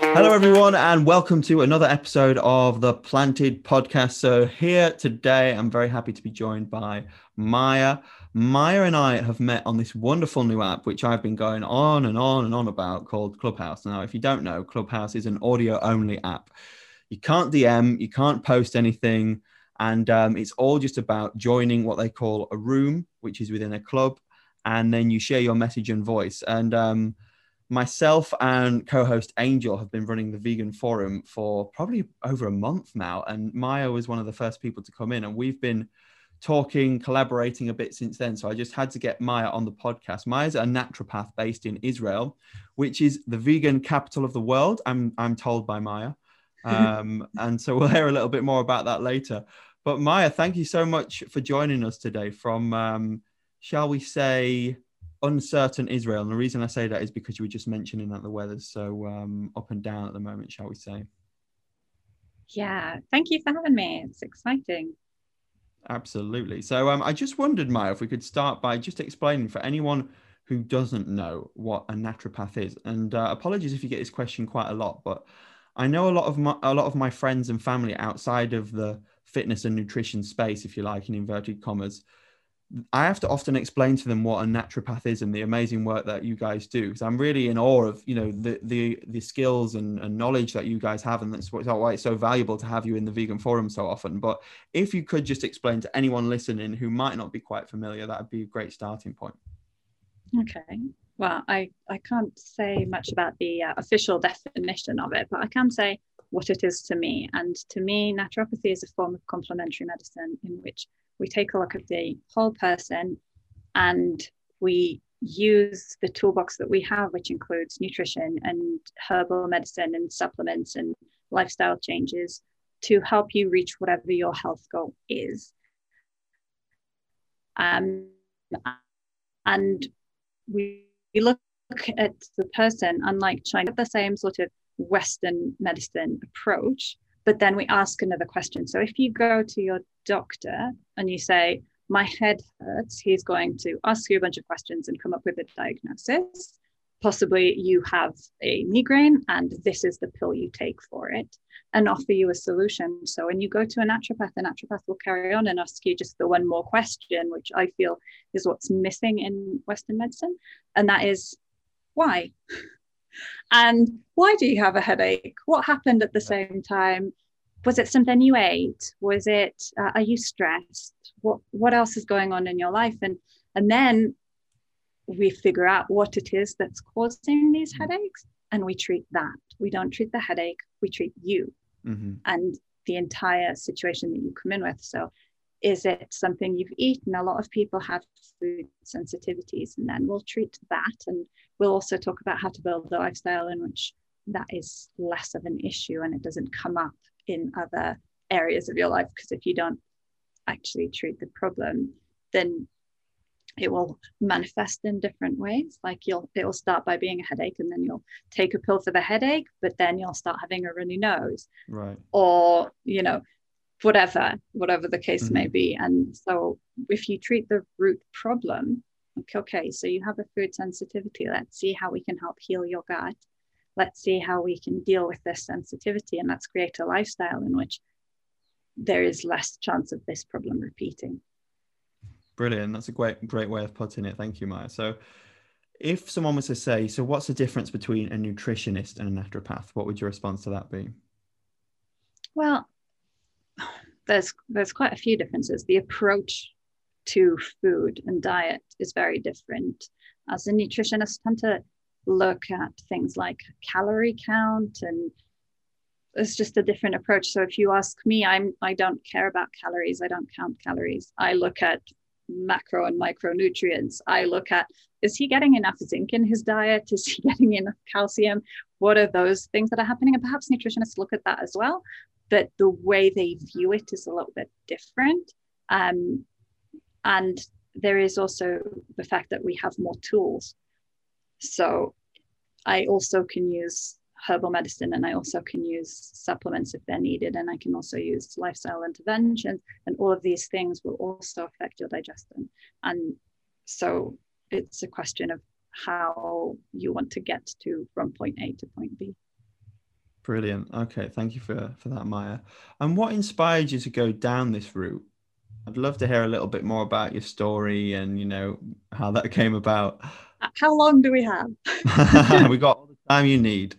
Hello, everyone, and welcome to another episode of the Planted Podcast. So, here today, I'm very happy to be joined by Maya. Maya and I have met on this wonderful new app, which I've been going on and on and on about called Clubhouse. Now, if you don't know, Clubhouse is an audio only app. You can't DM, you can't post anything, and um, it's all just about joining what they call a room, which is within a club, and then you share your message and voice. And um, myself and co-host Angel have been running the vegan forum for probably over a month now, and Maya was one of the first people to come in, and we've been talking, collaborating a bit since then. So I just had to get Maya on the podcast. Maya's a naturopath based in Israel, which is the vegan capital of the world. I'm I'm told by Maya, um, and so we'll hear a little bit more about that later. But Maya, thank you so much for joining us today from, um, shall we say, uncertain Israel. And the reason I say that is because you were just mentioning that the weather's so um, up and down at the moment, shall we say? Yeah, thank you for having me. It's exciting. Absolutely. So um, I just wondered, Maya, if we could start by just explaining for anyone who doesn't know what a naturopath is. And uh, apologies if you get this question quite a lot, but I know a lot of my a lot of my friends and family outside of the fitness and nutrition space, if you like, in inverted commas, I have to often explain to them what a naturopath is and the amazing work that you guys do because I'm really in awe of you know the the the skills and, and knowledge that you guys have and that's why it's so valuable to have you in the vegan forum so often. But if you could just explain to anyone listening who might not be quite familiar, that would be a great starting point. Okay. Well, I I can't say much about the uh, official definition of it, but I can say what it is to me. And to me, naturopathy is a form of complementary medicine in which we take a look at the whole person and we use the toolbox that we have, which includes nutrition and herbal medicine and supplements and lifestyle changes to help you reach whatever your health goal is. Um, and we look at the person, unlike China, the same sort of Western medicine approach, but then we ask another question. So if you go to your doctor and you say, My head hurts, he's going to ask you a bunch of questions and come up with a diagnosis. Possibly you have a migraine and this is the pill you take for it and offer you a solution. So when you go to a naturopath, the naturopath will carry on and ask you just the one more question, which I feel is what's missing in Western medicine. And that is why? And why do you have a headache? What happened at the same time? Was it something you ate? Was it, uh, are you stressed? What, what else is going on in your life? And, and then we figure out what it is that's causing these mm-hmm. headaches and we treat that. We don't treat the headache, we treat you mm-hmm. and the entire situation that you come in with. So is it something you've eaten? A lot of people have food sensitivities, and then we'll treat that. And we'll also talk about how to build a lifestyle in which that is less of an issue and it doesn't come up in other areas of your life. Because if you don't actually treat the problem, then it will manifest in different ways. Like you'll, it will start by being a headache, and then you'll take a pill for the headache, but then you'll start having a runny nose. Right. Or, you know, whatever whatever the case mm-hmm. may be. And so if you treat the root problem okay, okay so you have a food sensitivity let's see how we can help heal your gut. Let's see how we can deal with this sensitivity and let's create a lifestyle in which there is less chance of this problem repeating. Brilliant. That's a great great way of putting it. Thank you maya. So if someone was to say so what's the difference between a nutritionist and a naturopath? what would your response to that be? Well there's there's quite a few differences. The approach to food and diet is very different. As a nutritionist, I tend to look at things like calorie count and it's just a different approach. So if you ask me, I'm I don't care about calories. I don't count calories. I look at macro and micronutrients. I look at is he getting enough zinc in his diet? Is he getting enough calcium? What are those things that are happening? And perhaps nutritionists look at that as well but the way they view it is a little bit different. Um, and there is also the fact that we have more tools. So I also can use herbal medicine and I also can use supplements if they're needed. And I can also use lifestyle interventions. And all of these things will also affect your digestion. And so it's a question of how you want to get to from point A to point B. Brilliant. Okay, thank you for for that, Maya. And what inspired you to go down this route? I'd love to hear a little bit more about your story and you know how that came about. How long do we have? we got all the time you need.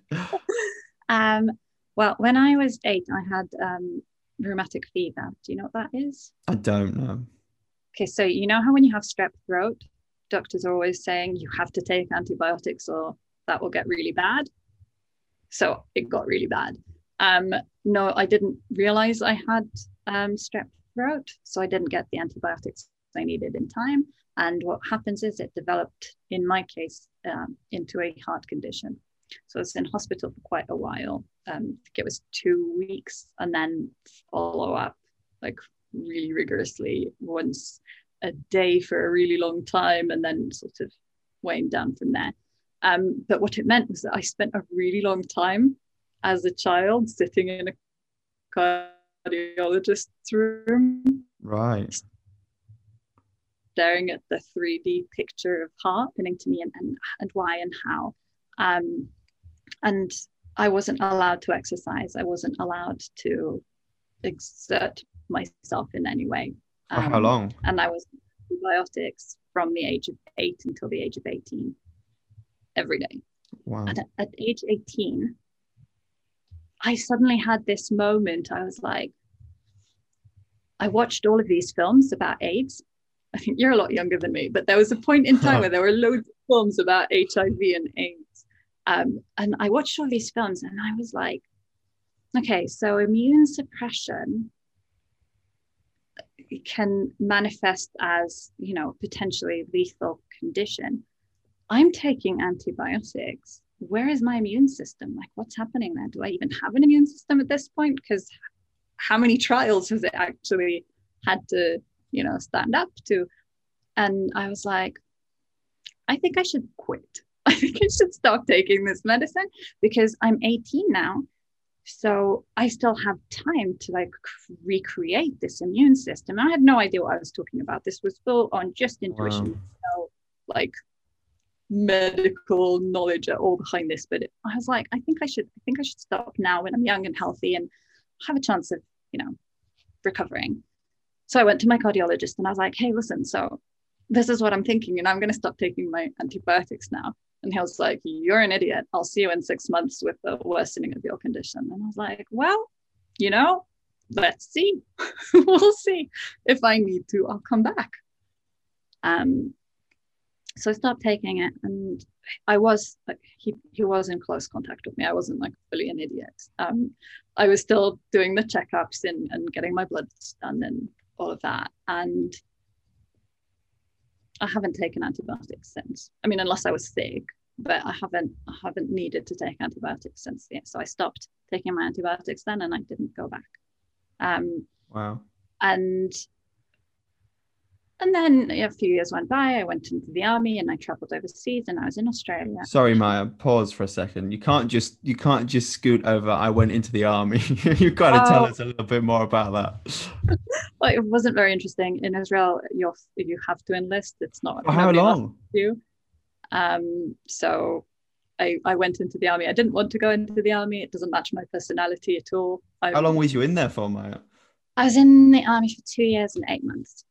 Um, well, when I was eight, I had um, rheumatic fever. Do you know what that is? I don't know. Okay, so you know how when you have strep throat, doctors are always saying you have to take antibiotics or that will get really bad. So it got really bad. Um, no, I didn't realize I had um, strep throat, so I didn't get the antibiotics I needed in time. And what happens is it developed, in my case, um, into a heart condition. So I was in hospital for quite a while. Um, I think it was two weeks, and then follow up like really rigorously once a day for a really long time, and then sort of weighing down from there. Um, but what it meant was that I spent a really long time as a child sitting in a cardiologist's room. Right. Staring at the 3D picture of heart happening to me and, and, and why and how. Um, and I wasn't allowed to exercise. I wasn't allowed to exert myself in any way. Um, For how um, long? And I was antibiotics from the age of eight until the age of 18 every day. Wow. At, at age 18, I suddenly had this moment. I was like, I watched all of these films about AIDS. I think you're a lot younger than me, but there was a point in time where there were loads of films about HIV and AIDS. Um, and I watched all these films and I was like, okay, so immune suppression can manifest as, you know, potentially lethal condition. I'm taking antibiotics. Where is my immune system? Like, what's happening there? Do I even have an immune system at this point? Because how many trials has it actually had to, you know, stand up to? And I was like, I think I should quit. I think I should stop taking this medicine because I'm 18 now. So I still have time to like recreate this immune system. I had no idea what I was talking about. This was full on just intuition, wow. no, like medical knowledge at all behind this. But I was like, I think I should, I think I should stop now when I'm young and healthy and have a chance of, you know, recovering. So I went to my cardiologist and I was like, hey, listen, so this is what I'm thinking, and I'm going to stop taking my antibiotics now. And he was like, You're an idiot. I'll see you in six months with the worsening of your condition. And I was like, Well, you know, let's see. we'll see. If I need to, I'll come back. Um, so I stopped taking it, and I was like, he, he was in close contact with me. I wasn't like fully an idiot. Um, I was still doing the checkups and, and getting my blood done and all of that. And I haven't taken antibiotics since. I mean, unless I was sick, but I haven't I haven't needed to take antibiotics since then. So I stopped taking my antibiotics then, and I didn't go back. Um, wow. And and then a few years went by. I went into the army and I traveled overseas, and I was in Australia. Sorry, Maya. Pause for a second. You can't just you can't just scoot over. I went into the army. You've got to oh. tell us a little bit more about that. well, it wasn't very interesting in Israel. You you have to enlist. It's not. For how long? You. Um. So. I, I went into the army. I didn't want to go into the army. It doesn't match my personality at all. I, how long was you in there for, Maya? I was in the army for two years and eight months.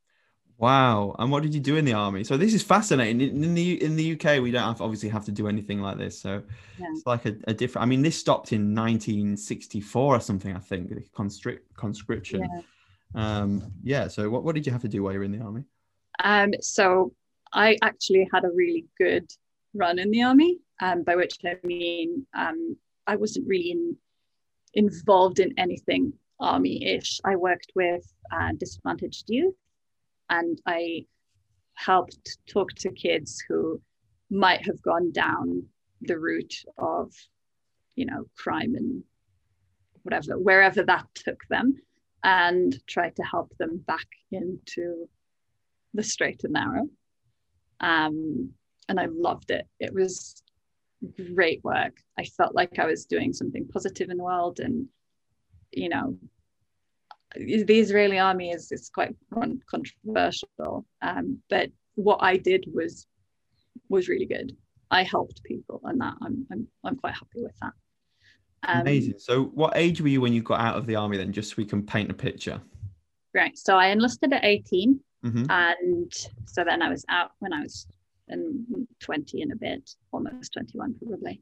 Wow. And what did you do in the army? So this is fascinating. In, the in the UK, we don't have, obviously have to do anything like this. So yeah. it's like a, a, different. I mean, this stopped in 1964 or something. I think the constrict conscription. Yeah. Um, yeah. So what what did you have to do while you were in the army? Um. So I actually had a really good run in the army. Um. By which I mean, um, I wasn't really in, involved in anything army-ish. I worked with uh, disadvantaged youth and I helped talk to kids who might have gone down the route of, you know, crime and whatever, wherever that took them, and try to help them back into the straight and narrow. Um, and I loved it. It was great work. I felt like I was doing something positive in the world and, you know, the Israeli army is, is quite controversial, um, but what I did was was really good. I helped people, and that I'm I'm I'm quite happy with that. Um, Amazing. So, what age were you when you got out of the army? Then, just so we can paint a picture. Right. So I enlisted at 18, mm-hmm. and so then I was out when I was in 20 and a bit, almost 21 probably.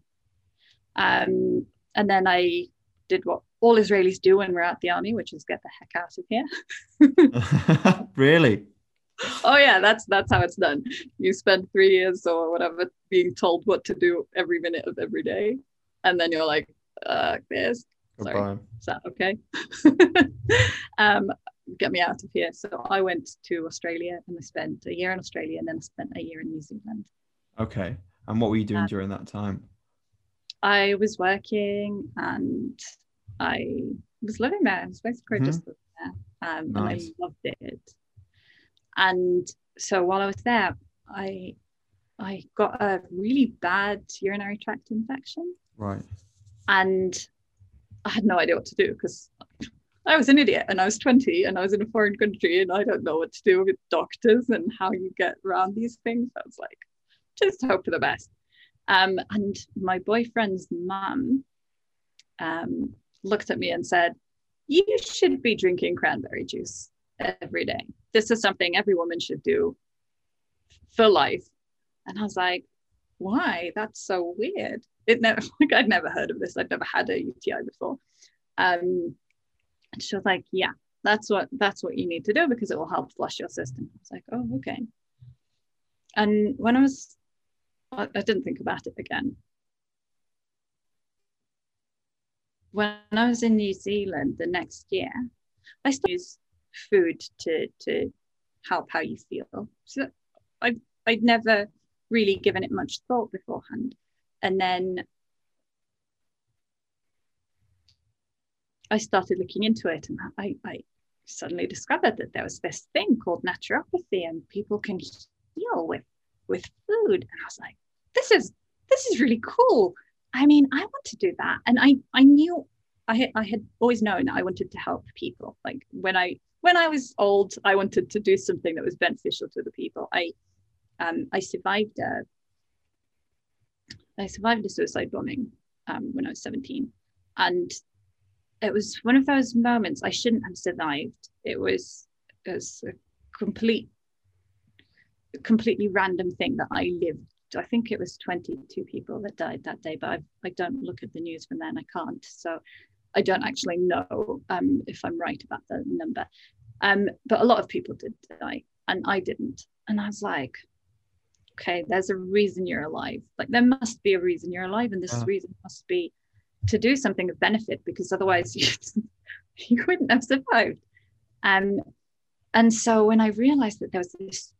Um, and then I did what all Israelis do when we're at the army, which is get the heck out of here. really? Oh yeah, that's that's how it's done. You spend three years or whatever being told what to do every minute of every day, and then you're like, uh, this. Sorry, is that okay? um, get me out of here. So I went to Australia and I spent a year in Australia and then I spent a year in New Zealand. Okay. And what were you doing um, during that time? I was working and I was living there. I was basically mm-hmm. just living there. Um, nice. And I loved it. And so while I was there, I I got a really bad urinary tract infection. Right. And I had no idea what to do because I was an idiot and I was 20 and I was in a foreign country and I don't know what to do with doctors and how you get around these things. I was like, just hope for the best. Um, and my boyfriend's mum um, looked at me and said, You should be drinking cranberry juice every day. This is something every woman should do for life. And I was like, Why? That's so weird. It never like I'd never heard of this. I'd never had a UTI before. Um, and she was like, Yeah, that's what that's what you need to do because it will help flush your system. I was like, Oh, okay. And when I was I, didn't think about it again. When I was in New Zealand the next year, I still use food to to help how you feel. So I I'd never really given it much thought beforehand. And then I started looking into it and I, I suddenly discovered that there was this thing called naturopathy and people can heal with with food. And I was like, this is this is really cool. I mean, I want to do that. And I I knew I had, I had always known I wanted to help people. Like when I when I was old, I wanted to do something that was beneficial to the people. I um, I survived a I survived a suicide bombing um, when I was 17. And it was one of those moments I shouldn't have survived. It was, it was a complete, completely random thing that I lived. I think it was 22 people that died that day, but I've, I do not look at the news from then. I can't. So I don't actually know um, if I'm right about the number. Um, but a lot of people did die, and I didn't. And I was like, okay, there's a reason you're alive. Like there must be a reason you're alive, and this yeah. reason must be to do something of benefit because otherwise you, you wouldn't have survived. Um, and so when I realized that there was this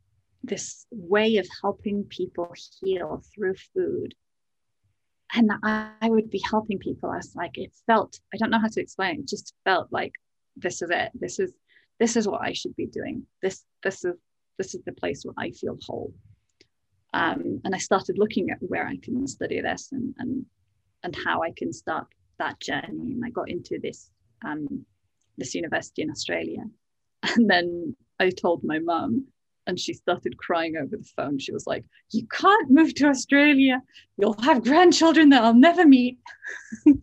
this way of helping people heal through food, and I, would be helping people, I was like, it felt I don't know how to explain. It just felt like this is it. This is this is what I should be doing. This this is this is the place where I feel whole. Um, and I started looking at where I can study this and and and how I can start that journey. And I got into this um, this university in Australia, and then I told my mum, and she started crying over the phone. She was like, "You can't move to Australia. You'll have grandchildren that I'll never meet."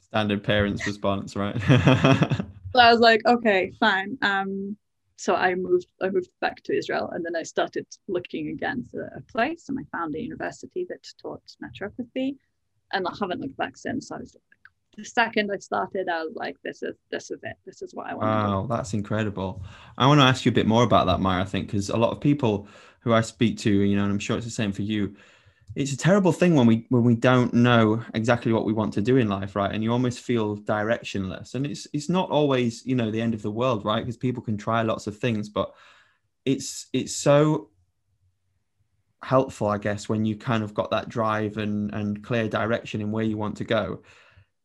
Standard parents' response, right? so I was like, "Okay, fine." Um, so I moved I moved back to Israel and then I started looking again for a place and I found a university that taught naturopathy and I haven't looked back since. I was the second I started, I was like, this is this is it. This is what I want. Wow, that's incredible. I want to ask you a bit more about that, Maya. I think because a lot of people who I speak to, you know, and I'm sure it's the same for you. It's a terrible thing when we when we don't know exactly what we want to do in life, right? And you almost feel directionless. And it's it's not always, you know, the end of the world, right? Because people can try lots of things, but it's it's so helpful, I guess, when you kind of got that drive and and clear direction in where you want to go.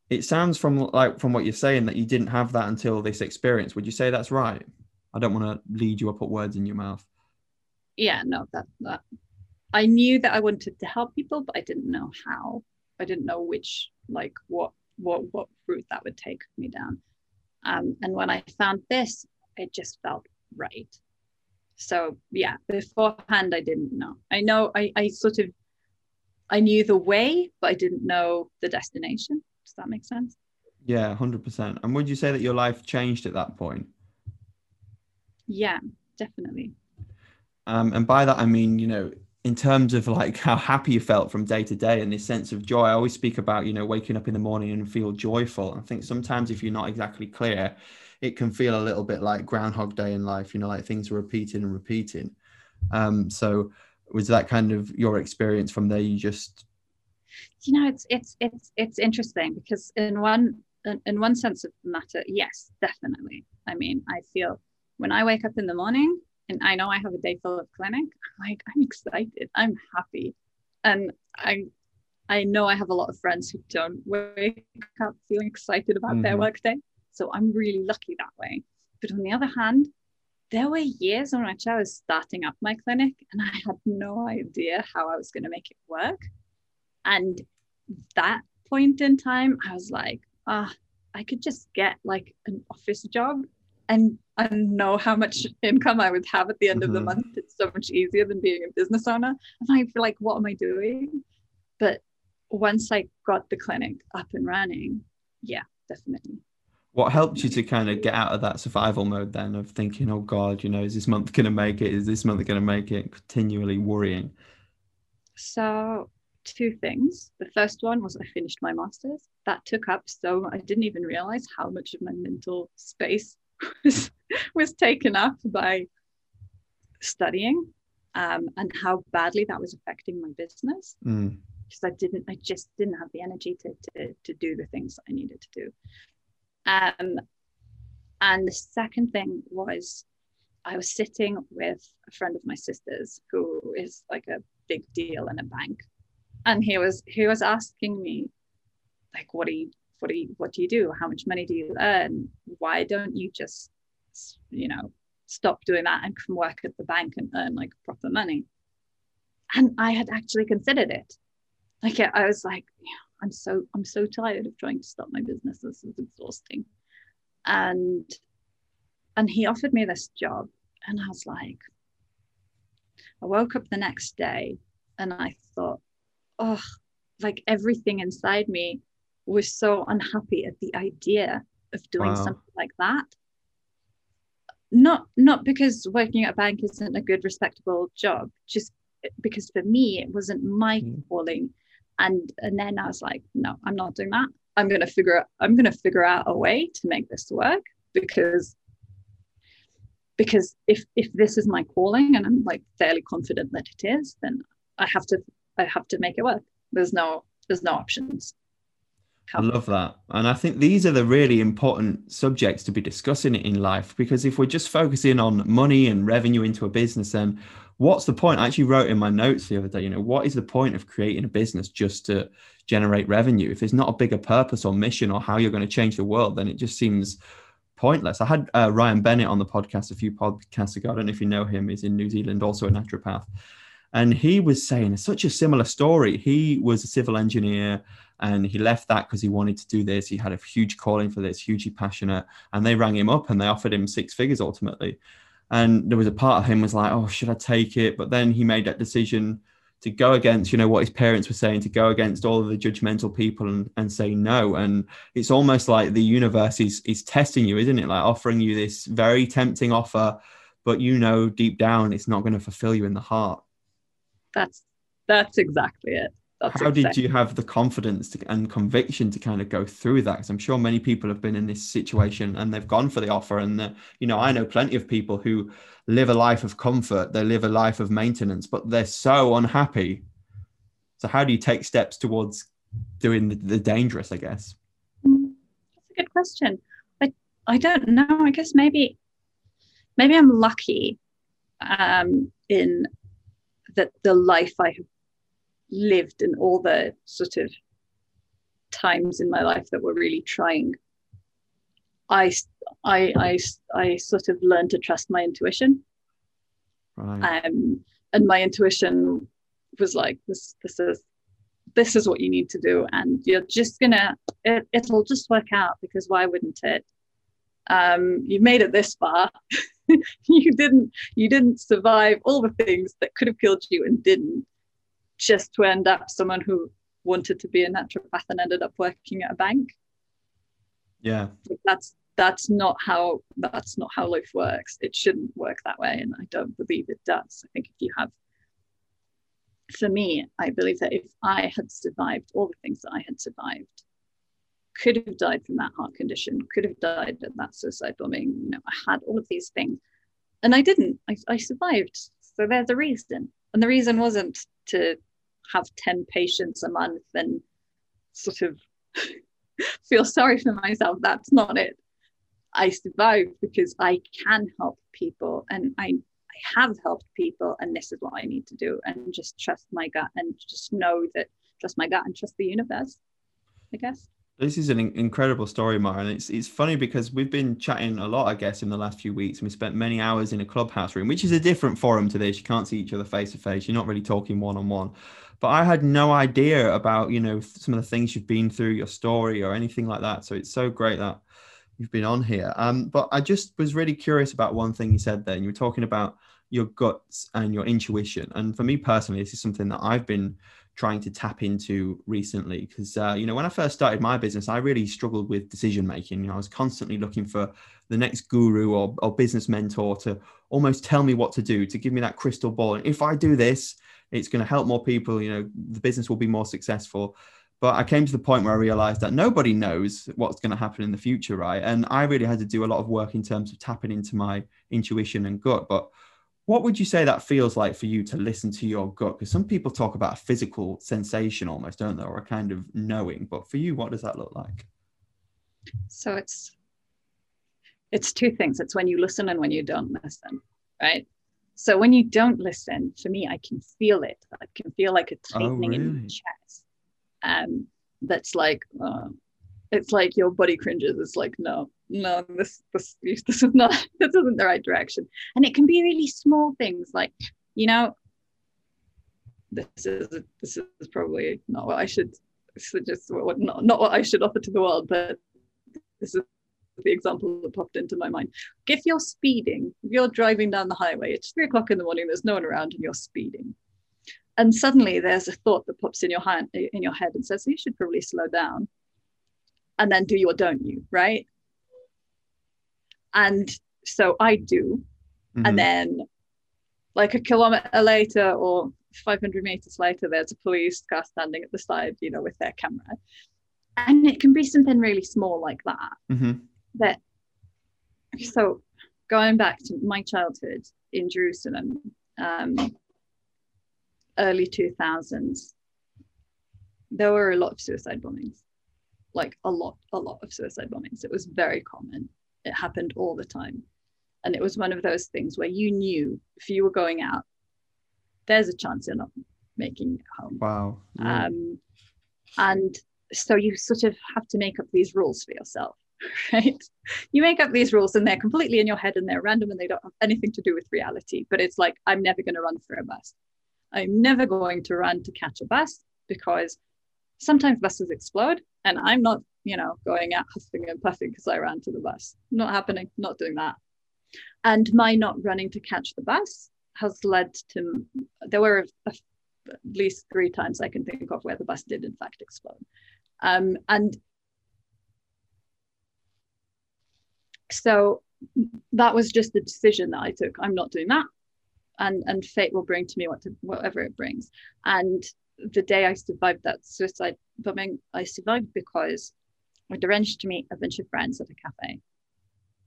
It sounds from like from what you're saying that you didn't have that until this experience. Would you say that's right? I don't want to lead you or put words in your mouth. Yeah, no, that that I knew that I wanted to help people, but I didn't know how. I didn't know which like what what what route that would take me down. Um, and when I found this, it just felt right so yeah beforehand i didn't know i know i, I sort of I knew the way, but I didn't know the destination. Does that make sense? Yeah, 100%. And would you say that your life changed at that point? Yeah, definitely. Um, and by that, I mean, you know, in terms of like how happy you felt from day to day and this sense of joy, I always speak about, you know, waking up in the morning and feel joyful. I think sometimes if you're not exactly clear, it can feel a little bit like Groundhog Day in life, you know, like things are repeating and repeating. Um, so was that kind of your experience from there? You just, you know, it's it's it's it's interesting because in one in one sense of the matter, yes, definitely. I mean, I feel when I wake up in the morning and I know I have a day full of clinic, I'm like, I'm excited, I'm happy, and I I know I have a lot of friends who don't wake up feeling excited about mm-hmm. their workday. So I'm really lucky that way. But on the other hand, there were years in which I was starting up my clinic and I had no idea how I was going to make it work. And that point in time, I was like, ah, I could just get like an office job and I know how much income I would have at the end mm-hmm. of the mm-hmm. month. It's so much easier than being a business owner. And I feel like, what am I doing? But once I got the clinic up and running, yeah, definitely what helped you to kind of get out of that survival mode then of thinking oh god you know is this month going to make it is this month going to make it continually worrying so two things the first one was i finished my masters that took up so i didn't even realize how much of my mental space was was taken up by studying um, and how badly that was affecting my business mm. because i didn't i just didn't have the energy to, to to do the things that i needed to do um, and the second thing was I was sitting with a friend of my sister's who is like a big deal in a bank. And he was he was asking me, like, what do you what do you what do you do? How much money do you earn? Why don't you just you know stop doing that and come work at the bank and earn like proper money? And I had actually considered it. Like I was like, I'm so I'm so tired of trying to stop my business. This is exhausting. And and he offered me this job, and I was like, I woke up the next day and I thought, oh, like everything inside me was so unhappy at the idea of doing wow. something like that. Not not because working at a bank isn't a good, respectable job, just because for me it wasn't my mm. calling and and then i was like no i'm not doing that i'm going to figure out i'm to figure out a way to make this work because because if if this is my calling and i'm like fairly confident that it is then i have to i have to make it work there's no there's no options I love that. And I think these are the really important subjects to be discussing in life because if we're just focusing on money and revenue into a business, then what's the point? I actually wrote in my notes the other day, you know, what is the point of creating a business just to generate revenue? If there's not a bigger purpose or mission or how you're going to change the world, then it just seems pointless. I had uh, Ryan Bennett on the podcast a few podcasts ago. I don't know if you know him. He's in New Zealand, also a naturopath. And he was saying such a similar story. He was a civil engineer and he left that because he wanted to do this. He had a huge calling for this, hugely passionate. And they rang him up and they offered him six figures ultimately and there was a part of him was like oh should i take it but then he made that decision to go against you know what his parents were saying to go against all of the judgmental people and, and say no and it's almost like the universe is is testing you isn't it like offering you this very tempting offer but you know deep down it's not going to fulfill you in the heart that's that's exactly it. That's how did you have the confidence to, and conviction to kind of go through that? Because i'm sure many people have been in this situation and they've gone for the offer and the, you know i know plenty of people who live a life of comfort they live a life of maintenance but they're so unhappy. So how do you take steps towards doing the, the dangerous i guess? That's a good question. I i don't know. I guess maybe maybe i'm lucky um in that the life i have lived and all the sort of times in my life that were really trying I, I, I, I sort of learned to trust my intuition. Right. Um, and my intuition was like, this, this is, this is what you need to do. And you're just gonna, it, it'll just work out because why wouldn't it? Um, you made it this far. you didn't, you didn't survive all the things that could have killed you and didn't just to end up someone who wanted to be a naturopath and ended up working at a bank. Yeah. That's that's not how that's not how life works. It shouldn't work that way. And I don't believe it does. I think if you have for me, I believe that if I had survived all the things that I had survived, could have died from that heart condition, could have died at that suicide bombing, you know, I had all of these things. And I didn't. I, I survived. So there's a reason. And the reason wasn't to have 10 patients a month and sort of feel sorry for myself. That's not it. I survived because I can help people and I, I have helped people and this is what I need to do and just trust my gut and just know that trust my gut and trust the universe, I guess. This is an incredible story, Maya, and it's it's funny because we've been chatting a lot, I guess, in the last few weeks, and we spent many hours in a clubhouse room, which is a different forum to this. You can't see each other face to face. You're not really talking one on one. But I had no idea about you know some of the things you've been through, your story, or anything like that. So it's so great that you've been on here. Um, but I just was really curious about one thing you said there. And you were talking about your guts and your intuition. And for me personally, this is something that I've been trying to tap into recently because uh, you know when i first started my business i really struggled with decision making. You know i was constantly looking for the next guru or, or business mentor to almost tell me what to do to give me that crystal ball. And if i do this it's going to help more people you know the business will be more successful. But i came to the point where i realized that nobody knows what's going to happen in the future right? And i really had to do a lot of work in terms of tapping into my intuition and gut. But what would you say that feels like for you to listen to your gut? Because some people talk about a physical sensation almost, don't they, or a kind of knowing. But for you, what does that look like? So it's it's two things. It's when you listen and when you don't listen, right? So when you don't listen, for me, I can feel it. I can feel like a oh, tightening oh, really? in the chest. Um, that's like, uh, it's like your body cringes. It's like, no, no, this this this is not this isn't the right direction. And it can be really small things like, you know, this is this is probably not what I should suggest what not, not what I should offer to the world, but this is the example that popped into my mind. If you're speeding, if you're driving down the highway, it's three o'clock in the morning, there's no one around, and you're speeding. And suddenly there's a thought that pops in your hand in your head and says, you should probably slow down. And then do you or don't you, right? And so I do. Mm-hmm. And then, like a kilometer later or 500 meters later, there's a police car standing at the side, you know, with their camera. And it can be something really small like that. Mm-hmm. That, so going back to my childhood in Jerusalem, um, early 2000s, there were a lot of suicide bombings, like a lot, a lot of suicide bombings. It was very common. It happened all the time. And it was one of those things where you knew if you were going out there's a chance you're not making it home. Wow. Yeah. um, and so you sort of have to make up these rules for yourself right? You make up these rules and they're completely in your head and they're random and they don't have anything to do with reality. But it's like i'm never going to run for a bus. I'm never going to run to catch a bus because sometimes buses explode and i'm not you know, going out huffing and puffing because I ran to the bus. Not happening, not doing that. And my not running to catch the bus has led to, there were a, at least three times I can think of where the bus did in fact explode. Um, and so that was just the decision that I took. I'm not doing that. And, and fate will bring to me what to, whatever it brings. And the day I survived that suicide bombing, I survived because I'd arranged to meet a bunch of friends at a cafe.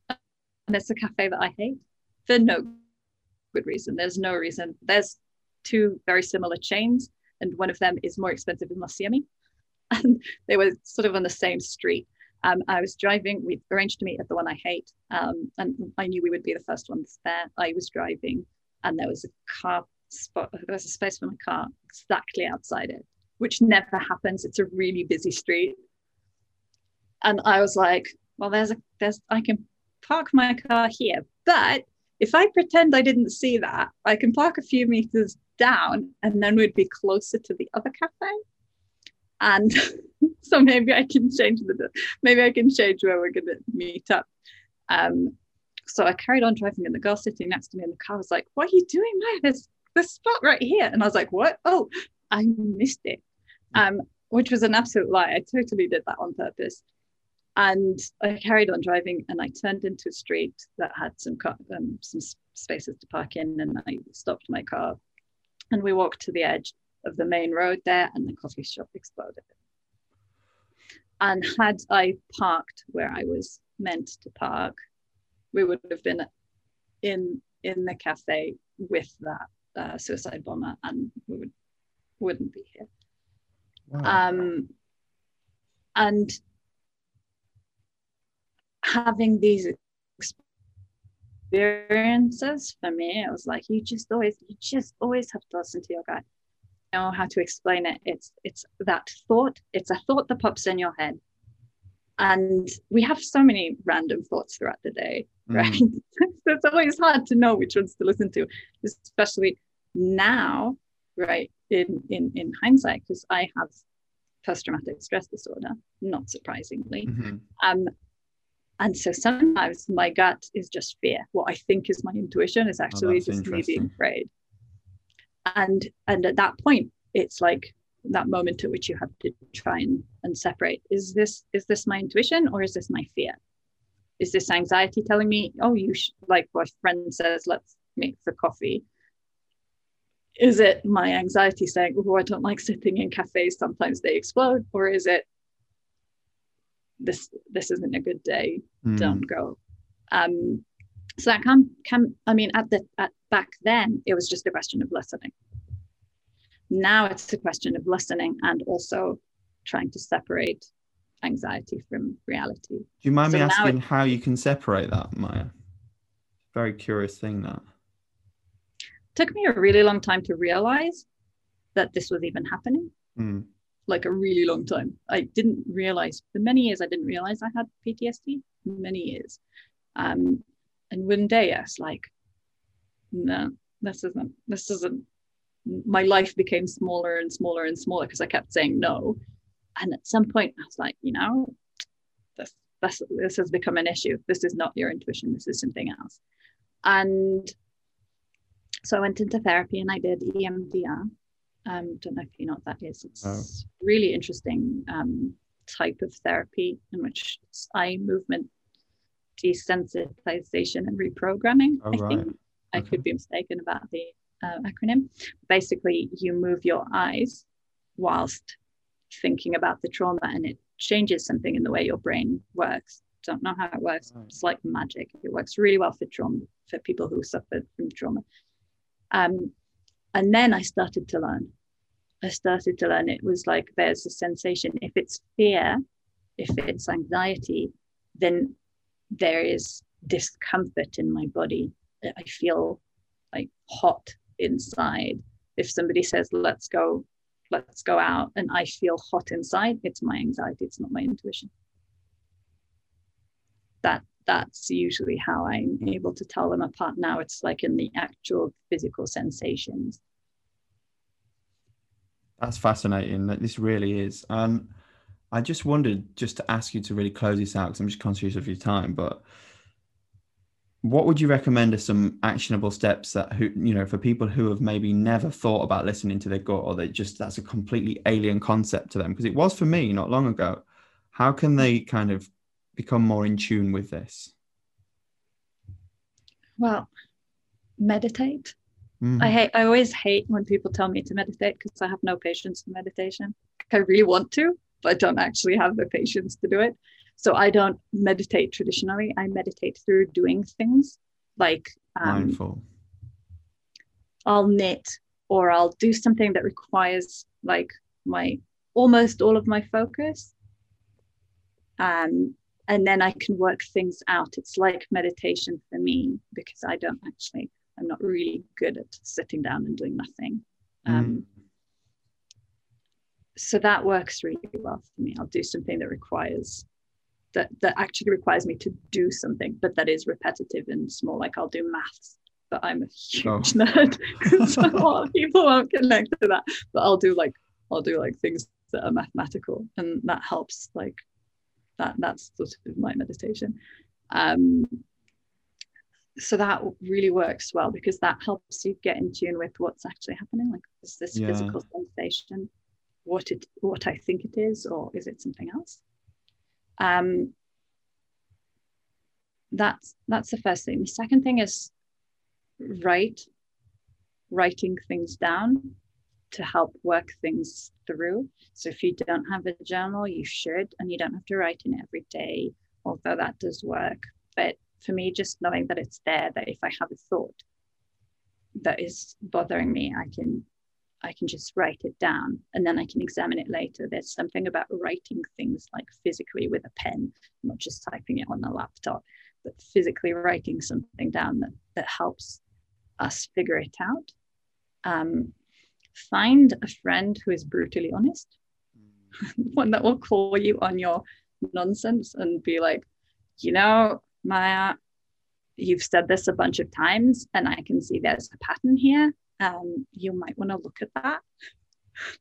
And it's a cafe that I hate for no good reason. There's no reason. There's two very similar chains, and one of them is more expensive than Masiemi. And they were sort of on the same street. Um, I was driving, we arranged to meet at the one I hate, um, and I knew we would be the first ones there. I was driving, and there was a car spot, there was a space for my car exactly outside it, which never happens. It's a really busy street and I was like, well, there's a there's I can park my car here, but if I pretend I didn't see that, I can park a few meters down, and then we'd be closer to the other cafe. And so maybe I can change the maybe I can change where we're gonna meet up. Um, so I carried on driving, and the girl sitting next to me in the car was like, "What are you doing, man? There's this spot right here." And I was like, "What? Oh, I missed it, um, which was an absolute lie. I totally did that on purpose. And I carried on driving, and I turned into a street that had some car, um, some spaces to park in, and I stopped my car, and we walked to the edge of the main road there, and the coffee shop exploded. And had I parked where I was meant to park, we would have been in in the cafe with that uh, suicide bomber, and we would wouldn't be here. Wow. Um, and having these experiences for me, it was like you just always you just always have to listen to your gut. You know how to explain it. It's it's that thought. It's a thought that pops in your head and we have so many random thoughts throughout the day mm. right mm. so it's always hard to know which ones to listen to especially now right in in in hindsight because i have post-traumatic stress disorder not surprisingly mm-hmm. um and so sometimes my gut is just fear what i think is my intuition is oh, actually oh, just me being afraid and and at that point it's like that moment at which you have to try and, and separate. Is this is this my intuition or is this my fear? Is this anxiety telling me oh you should like my friend says let's make the coffee? Is it my anxiety saying oh i don't like sitting in cafes sometimes they explode? Or is it this this isn't a good day mm. don't go? Um so that can can i mean at the at back then it was just a question of listening now it's a question of listening and also trying to separate anxiety from reality. Do you mind so me asking it, how you can separate that, Maya? Very curious thing that. Took me a really long time to realize that this was even happening. Mm. Like a really long time. I didn't realize for many years I didn't realize I had PTSD. Many years. Um, and one day I was like, no, this isn't this isn't my life became smaller and smaller and smaller because I kept saying no. And at some point, I was like, you know, this, this, this has become an issue. This is not your intuition. This is something else. And so I went into therapy and I did EMDR. Um, don't know if you know what that is. It's oh. really interesting um, type of therapy in which eye movement desensitization and reprogramming. Oh, I right. think I could be mistaken about the uh, acronym. Basically, you move your eyes whilst thinking about the trauma, and it changes something in the way your brain works. Don't know how it works. Right. It's like magic. It works really well for trauma for people who suffered from trauma. Um, and then I started to learn. I started to learn. It was like there's a sensation. If it's fear, if it's anxiety, then there is discomfort in my body. I feel like hot inside. If somebody says, let's go, let's go out, and I feel hot inside, it's my anxiety, it's not my intuition. That that's usually how I'm able to tell them apart. Now it's like in the actual physical sensations. That's fascinating. That this really is. And I just wondered, just to ask you to really close this out, because I'm just conscious of your time, but what would you recommend as some actionable steps that who you know for people who have maybe never thought about listening to their gut or they just that's a completely alien concept to them? Because it was for me not long ago. How can they kind of become more in tune with this? Well meditate. Mm-hmm. i hate i always hate when people tell me to meditate because i have no patience for meditation. I really want to but i don't actually have the patience to do it so I don't meditate traditionally. I meditate through doing things like um, mindful. I'll knit or I'll do something that requires like my almost all of my focus. Um, and then I can work things out. It's like meditation for me because I don't actually, I'm not really good at sitting down and doing nothing. Um, mm. So that works really well for me. I'll do something that requires that that actually requires me to do something, but that is repetitive and small. Like I'll do maths, but I'm a huge oh. nerd, so a lot of people won't connect to that. But I'll do like I'll do like things that are mathematical, and that helps. Like that that's sort of my meditation. Um, so that really works well because that helps you get in tune with what's actually happening. Like, is this Yeah. physical sensation what it what I think it is, or is it something else? Um, that's that's the first thing. The second thing is write, writing things down to help work things through. So if you don't have a journal, you should, and you don't have to write in every day, although that does work. But for me, just knowing that it's there, that if I have a thought that is bothering me, I can I can just write it down and then I can examine it later. There's something about writing things like physically with a pen, not just typing it on the laptop, but physically writing something down that, that helps us figure it out. Um, find a friend who is brutally honest, one that will call you on your nonsense and be like, you know, Maya, you've said this a bunch of times and I can see there's a pattern here um, you might want to look at that.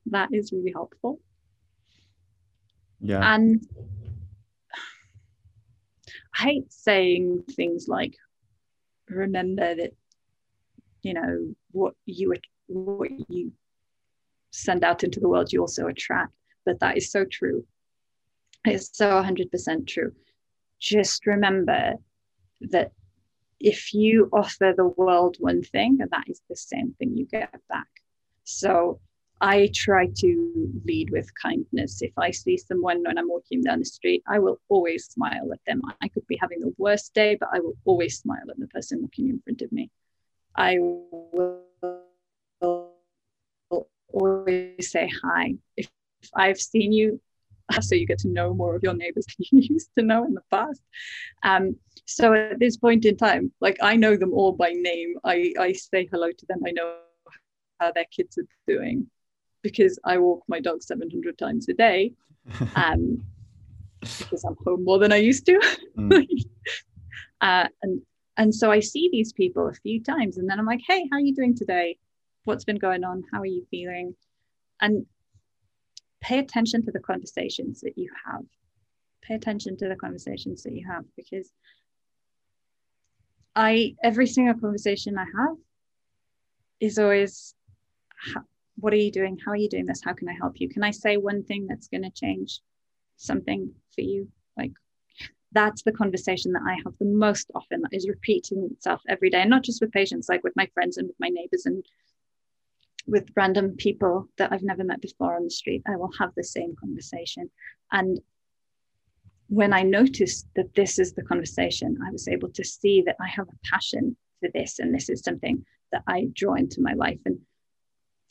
That is really helpful. Yeah. And I hate saying things like, remember that, you know, what you what you send out into the world, you also attract. But that is so true. It's so 100% true. Just remember that if you offer the world one thing, and that is the same thing you get back. So I try to lead with kindness. If I see someone when I'm walking down the street, I will always smile at them. I could be having the worst day, but I will always smile at the person walking in front of me. I will always say hi. If, if I've seen you, so you get to know more of your neighbors than you used to know in the past. Um, so at this point in time, like I know them all by name. I, I say hello to them. I know how their kids are doing because I walk my dog 700 times a day. Um, because I'm home more than I used to. Mm. uh, and and so I see these people a few times, and then I'm like, "Hey, how are you doing today? What's been going on? How are you feeling?" And pay attention to the conversations that you have. Pay attention to the conversations that you have because I every single conversation I have is always, "What are you doing? How are you doing this? How can I help you? Can I say one thing that's going to change something for you?" Like that's the conversation that I have the most often that is repeating itself every day, and not just with patients, like with my friends and with my neighbors and with random people that I've never met before on the street. I will have the same conversation. And when I noticed that this is the conversation, I was able to see that I have a passion for this, and this is something that I draw into my life. And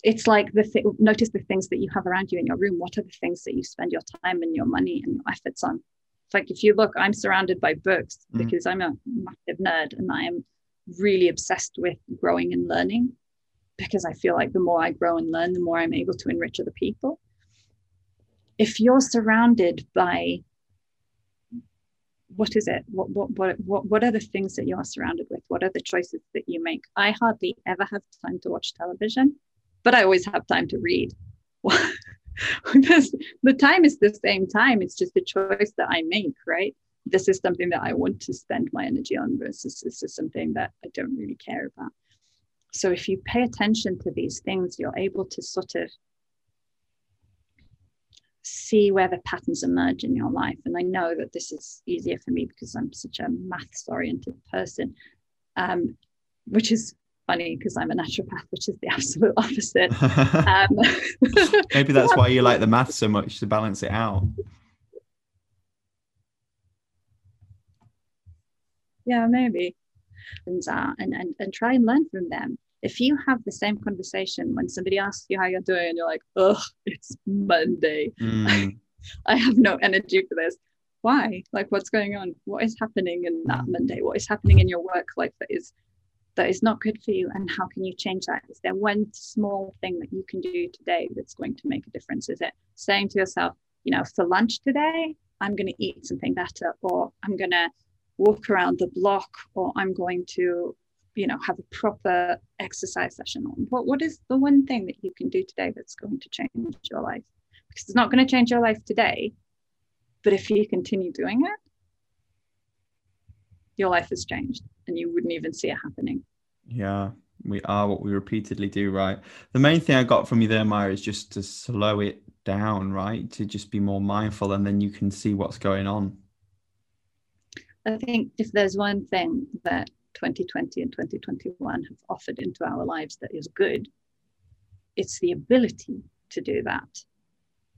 it's like the th- notice the things that you have around you in your room. What are the things that you spend your time and your money and your efforts on? It's like if you look, I'm surrounded by books Mhm. because I'm a massive nerd and I am really obsessed with growing and learning because I feel like the more I grow and learn, the more I'm able to enrich other people. If you're surrounded by what is it? What what what what what are the things that you are surrounded with? What are the choices that you make? I hardly ever have time to watch television, but I always have time to read. Because the time is the same time. It's just a choice that I make, right? This is something that I want to spend my energy on versus this is something that I don't really care about. So if you pay attention to these things, you're able to sort of see where the patterns emerge in your life. And I know that this is easier for me because I'm such a maths oriented person, um, which is funny because I'm a naturopath, which is the absolute opposite. Um, Maybe that's why you like the math so much to balance it out. yeah, maybe. And, uh, and, and, and try and learn from them. If you have the same conversation when somebody asks you how you're doing and you're like, oh, it's Monday. Mm. I have no energy for this. Why? Like what's going on? What is happening in that Monday? What is happening in your work life that is that is not good for you? And how can you change that? Is there one small thing that you can do today that's going to make a difference? Is it saying to yourself, you know, for lunch today, I'm going to eat something better, or I'm going to walk around the block, or I'm going to, you know, have a proper exercise session on? What what is the one thing that you can do today that's going to change your life? Because it's not going to change your life today, but if you continue doing it, your life has changed and you wouldn't even see it happening. Yeah, we are what we repeatedly do, right? The main thing I got from you there, Maya, is just to slow it down, right? To just be more mindful and then you can see what's going on. I think if there's one thing that 2020 and 2021 have offered into our lives that is good, it's the ability to do that.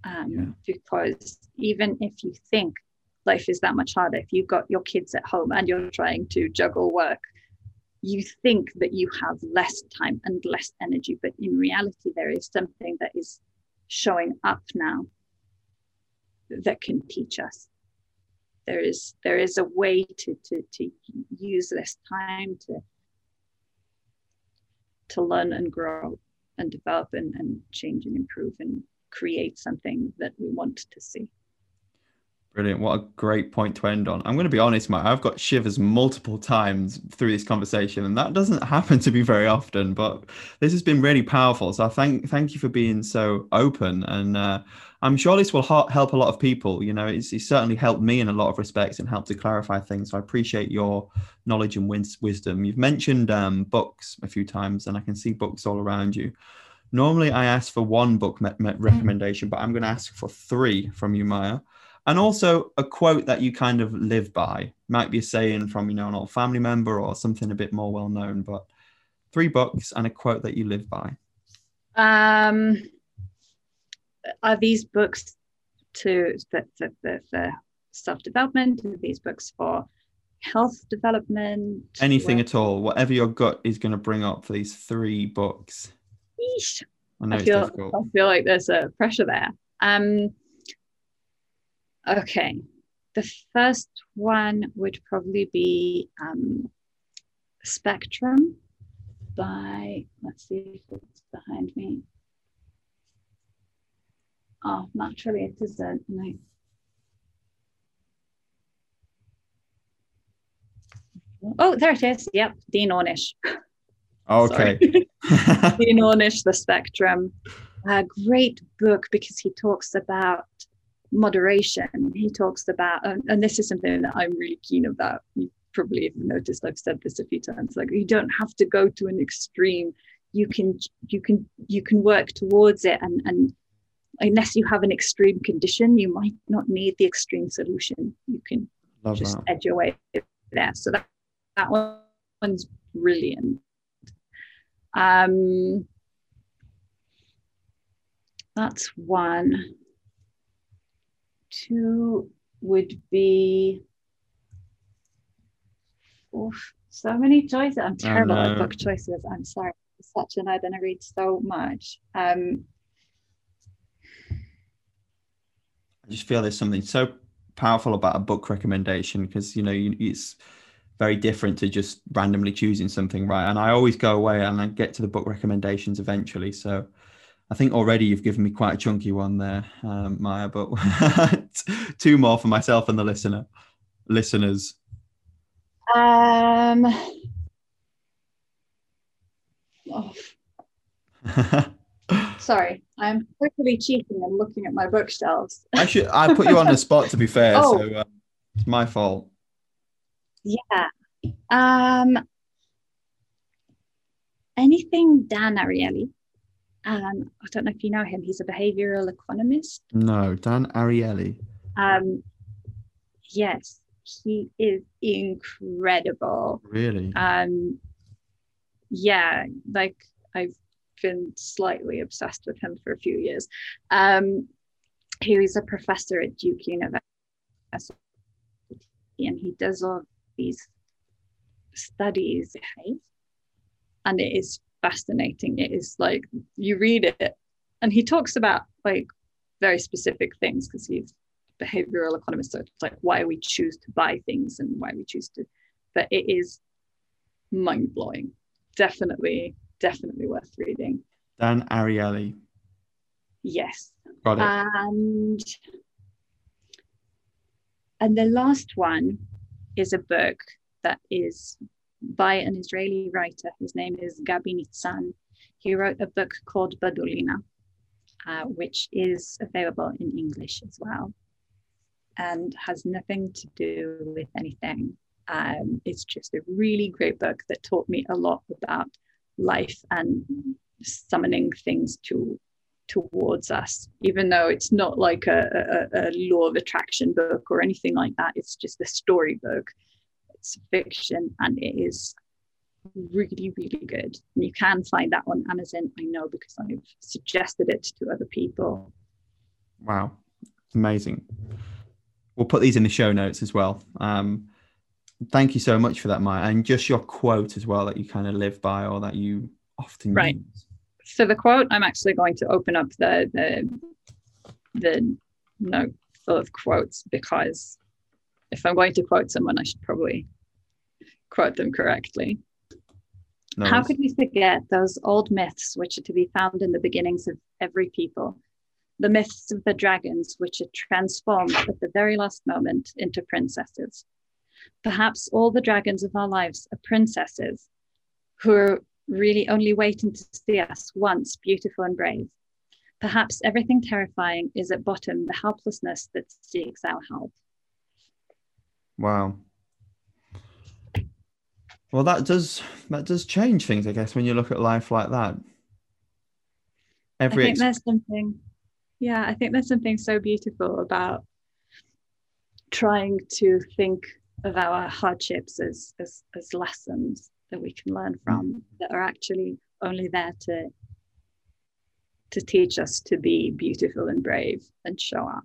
Um, yeah. Because even if you think life is that much harder, if you've got your kids at home and you're trying to juggle work, you think that you have less time and less energy. But in reality, there is something that is showing up now that can teach us there is there is a way to to to use this time to to learn and grow and develop and, and change and improve and create something that we want to see Brilliant. What a great point to end on. I'm going to be honest, Mike, I've got shivers multiple times through this conversation, and that doesn't happen to be very often, but this has been really powerful. So thank thank you for being so open. And uh, I'm sure this will help a lot of people. You know, it's, it's, certainly helped me in a lot of respects and helped to clarify things. So I appreciate your knowledge and wis- wisdom. You've mentioned um, books a few times, and I can see books all around you. Normally, I ask for one book me- me- recommendation, but I'm going to ask for three from you, Maya and also a quote that you kind of live by might be a saying from you know an old family member or something a bit more well known but three books and a quote that you live by um are these books to for, for, for, for self-development are these books for health development anything at all whatever your gut is going to bring up for these three books Yeesh. I, know I feel, I feel like there's a pressure there um Okay. The first one would probably be um, Spectrum by, let's see if it's behind me. Oh, naturally it isn't. No. Oh, there it is. Yep, Dean Ornish. Okay. Dean Ornish, The Spectrum. A great book because he talks about moderation. He talks about, and this is something that I'm really keen about. You probably have noticed I've said this a few times. Like you don't have to go to an extreme. You can you can you can work towards it, and and unless you have an extreme condition, you might not need the extreme solution. You can Love just that. edge your way there. So that that one's brilliant. Um, that's one two would be oof, so many choices. I'm terrible at book choices. I'm sorry. I'm such a nerd and I read so much. Um, I just feel there's something so powerful about a book recommendation because you know it's very different to just randomly choosing something right and i always go away and i get to the book recommendations eventually so I think already you've given me quite a chunky one there, um, Maya, but two more for myself and the listener, listeners. Um. Oh. Sorry, I'm quickly cheating and looking at my bookshelves. I should. I put you on the spot. To be fair, oh. so uh, it's my fault. Yeah. Um. Anything Dan Ariely? Um, I don't know if you know him. He's a behavioral economist. No, Dan Ariely. Um, yes, he is incredible. Really? Um, yeah, like I've been slightly obsessed with him for a few years. Um, he was a professor at Duke University, and he does all these studies, and it is fascinating. It is like you read it and he talks about like very specific things because he's a behavioral economist so it's like why we choose to buy things and why we choose to but it is mind-blowing. Definitely definitely worth reading dan ariely yes Got it. and and the last one is a book that is by an Israeli writer. His name is Gabi Nitzan. He wrote a book called Badolina, uh, which is available in English as well and has nothing to do with anything Um, it's just a really great book that taught me a lot about life and summoning things to towards us, even though it's not like a, a, a law of attraction book or anything like that. It's just a storybook. It's fiction and it is really, really good. And you can find that on Amazon, I know, because I've suggested it to other people. Wow. Amazing. We'll put these in the show notes as well. Um, thank you so much for that, Maya. And just your quote as well that you kind of live by or that you often right. use. So the quote, I'm actually going to open up the the the note full of quotes because if I'm going to quote someone, I should probably quote them correctly. No How could we forget those old myths which are to be found in the beginnings of every people? The myths of the dragons, which are transformed at the very last moment into princesses. Perhaps all the dragons of our lives are princesses who are really only waiting to see us once beautiful and brave. Perhaps everything terrifying is at bottom the helplessness that seeks our help. Wow. Well, that does that does change things, I guess, when you look at life like that. Every I think there's something, yeah, I think there's something so beautiful about trying to think of our hardships as as, as lessons that we can learn from mm. that are actually only there to to teach us to be beautiful and brave and show up.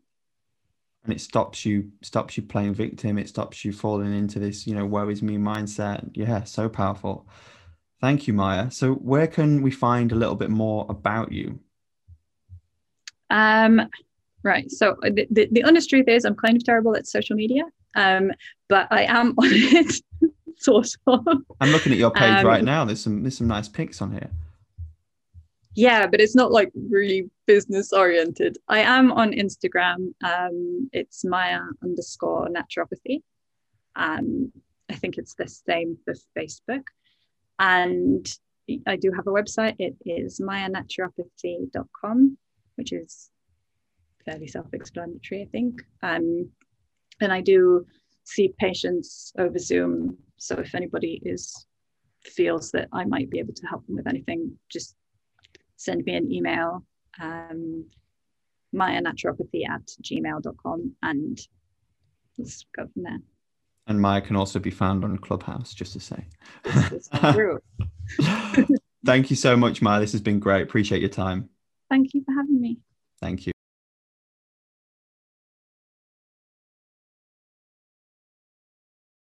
And it stops you stops you playing victim. It stops you falling into this you know woe is me mindset. Yeah so powerful. Thank you maya. So where can we find a little bit more about you? Um right. So the, the, the honest truth is i'm kind of terrible at social media um but i am on it sort of. I'm looking at your page um, right now. There's some there's some nice pics on here. Yeah but it's not like really business oriented i am on instagram. Um, it's maya underscore naturopathy. Um, i think it's the same for facebook. And i do have a website. It is mayanaturopathy.com which is fairly self-explanatory i think. Um, and i do see patients over zoom so if anybody is feels that i might be able to help them with anything just send me an email, um, mayanaturopathy at gmail.com, and let's go from there. And Maya can also be found on Clubhouse, just to say. Thank you so much, Maya. This has been great. Appreciate your time. Thank you for having me. Thank you.